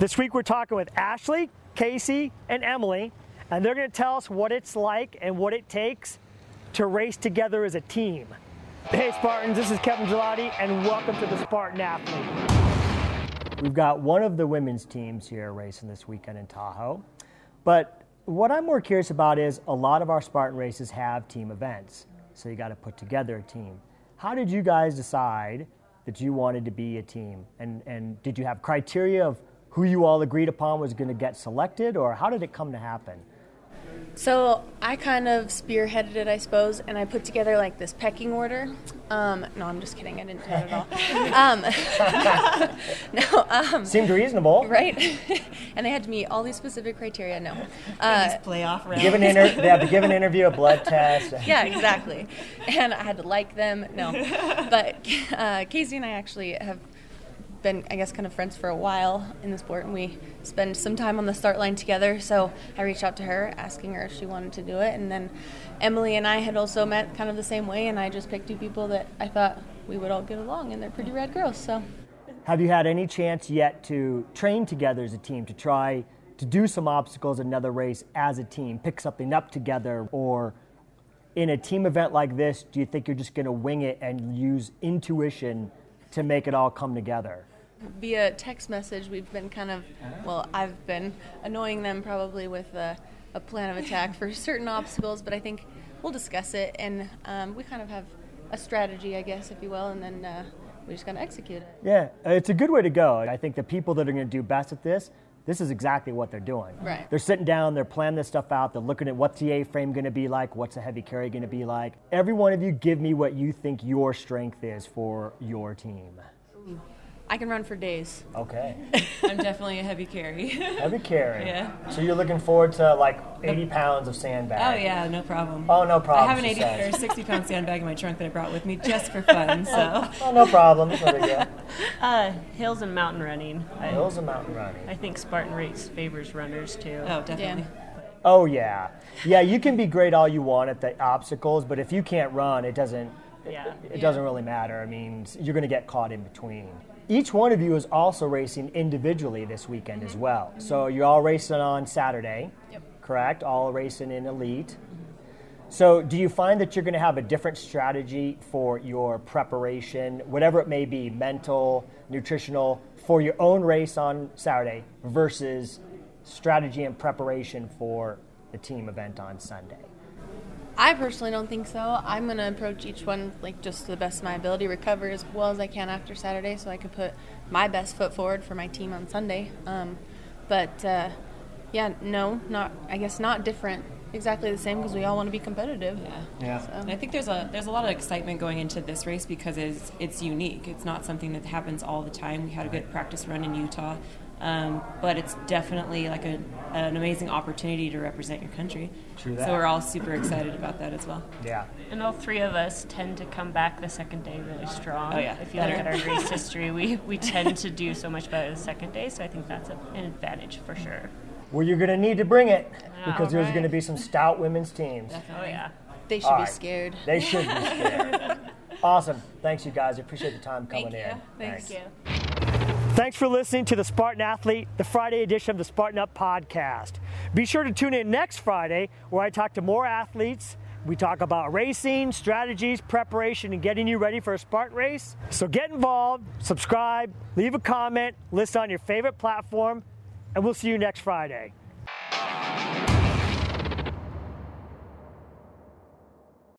This week we're talking with Ashley, Kaci, and Emilee, and they're going to tell us what it's like and what it takes to race together as a team. Hey Spartans, this is Kevin Gillotti, and welcome to the Spartan Athlete. We've got one of the women's teams here racing this weekend in Tahoe, but what I'm more curious about is a lot of our Spartan races have team events, so you got to put together a team. How did you guys decide that you wanted to be a team, and and did you have criteria of who you all agreed upon was going to get selected, or how did it come to happen? So I kind of spearheaded it, I suppose, and I put together like this pecking order. Um, no, I'm just kidding. I didn't do it at all. um, no, um, Seemed reasonable. right? and they had to meet all these specific criteria. No, uh, Just play off around. Give an inter- they have to give an interview, a blood test. yeah, exactly. And I had to like them. No, but uh, Kaci and I actually have been, I guess, kind of friends for a while in the sport, and we spend some time on the start line together. So I reached out to her, asking her if she wanted to do it, and then Emilee and I had also met kind of the same way, and I just picked two people that I thought we would all get along, and they're pretty rad girls. So Have you had any chance yet to train together as a team to try to do some obstacles another race as a team, pick something up together, or in a team event like this, do you think you're just going to wing it and use intuition to make it all come together? Via text message, we've been kind of, well, I've been annoying them probably with a, a plan of attack for certain obstacles, but I think we'll discuss it and um, we kind of have a strategy, I guess, if you will, and then uh, we just got to execute it. Yeah, it's a good way to go. I think the people that are going to do best at this, this is exactly what they're doing. Right. They're sitting down, they're planning this stuff out, they're looking at what's the A frame going to be like, what's the heavy carry going to be like. Every one of you give me what you think your strength is for your team. I can run for days. Okay. I'm definitely a heavy carry. Heavy carry. Yeah. So you're looking forward to like 80 pounds of sandbag. oh yeah, no problem. Oh, no problem. I have an 80 says. or 60 pound sandbag in my trunk that I brought with me just for fun. So Oh, no problem. That's no big. Uh, hills and mountain running. I, Hills and mountain running. I think Spartan Race favors runners too. oh definitely. Oh yeah, yeah. You can be great all you want at the obstacles, but if you can't run, it doesn't. Yeah. It, it doesn't really matter. I mean, you're going to get caught in between. Each one of you is also racing individually this weekend as mm-hmm. well. So mm-hmm. you're all racing on Saturday, Yep. correct? All racing in elite. So, do you find that you're going to have a different strategy for your preparation, whatever it may be, mental, nutritional, for your own race on Saturday versus strategy and preparation for the team event on Sunday? I personally don't think so. I'm going to approach each one like just to the best of my ability, recover as well as I can after Saturday so I can put my best foot forward for my team on Sunday. Um, but uh, yeah, no, not I guess not different. Exactly the same because we all want to be competitive. Yeah. Yeah. And I think there's a there's a lot of excitement going into this race because it's it's unique. It's not something that happens all the time. We had a good practice run in Utah, um, but it's definitely like a, an amazing opportunity to represent your country. True that. So we're all super excited about that as well. Yeah. And all three of us tend to come back the second day really strong. Oh, yeah. If you look at our race history, we, we tend to do so much better the second day, so I think that's a, an advantage for sure. Well, you're going to need to bring it Yeah. because there's going to be some stout women's teams. Oh, yeah. They should All be right. scared. They should be scared. awesome. Thanks, you guys. I appreciate the time coming Thank you. in. Thanks. Thanks for listening to the Spartan Athlete, the Friday edition of the Spartan Up podcast. Be sure to tune in next Friday where I talk to more athletes. We talk about racing, strategies, preparation, and getting you ready for a Spartan race. So get involved, subscribe, leave a comment, list on your favorite platform, and we'll see you next Friday.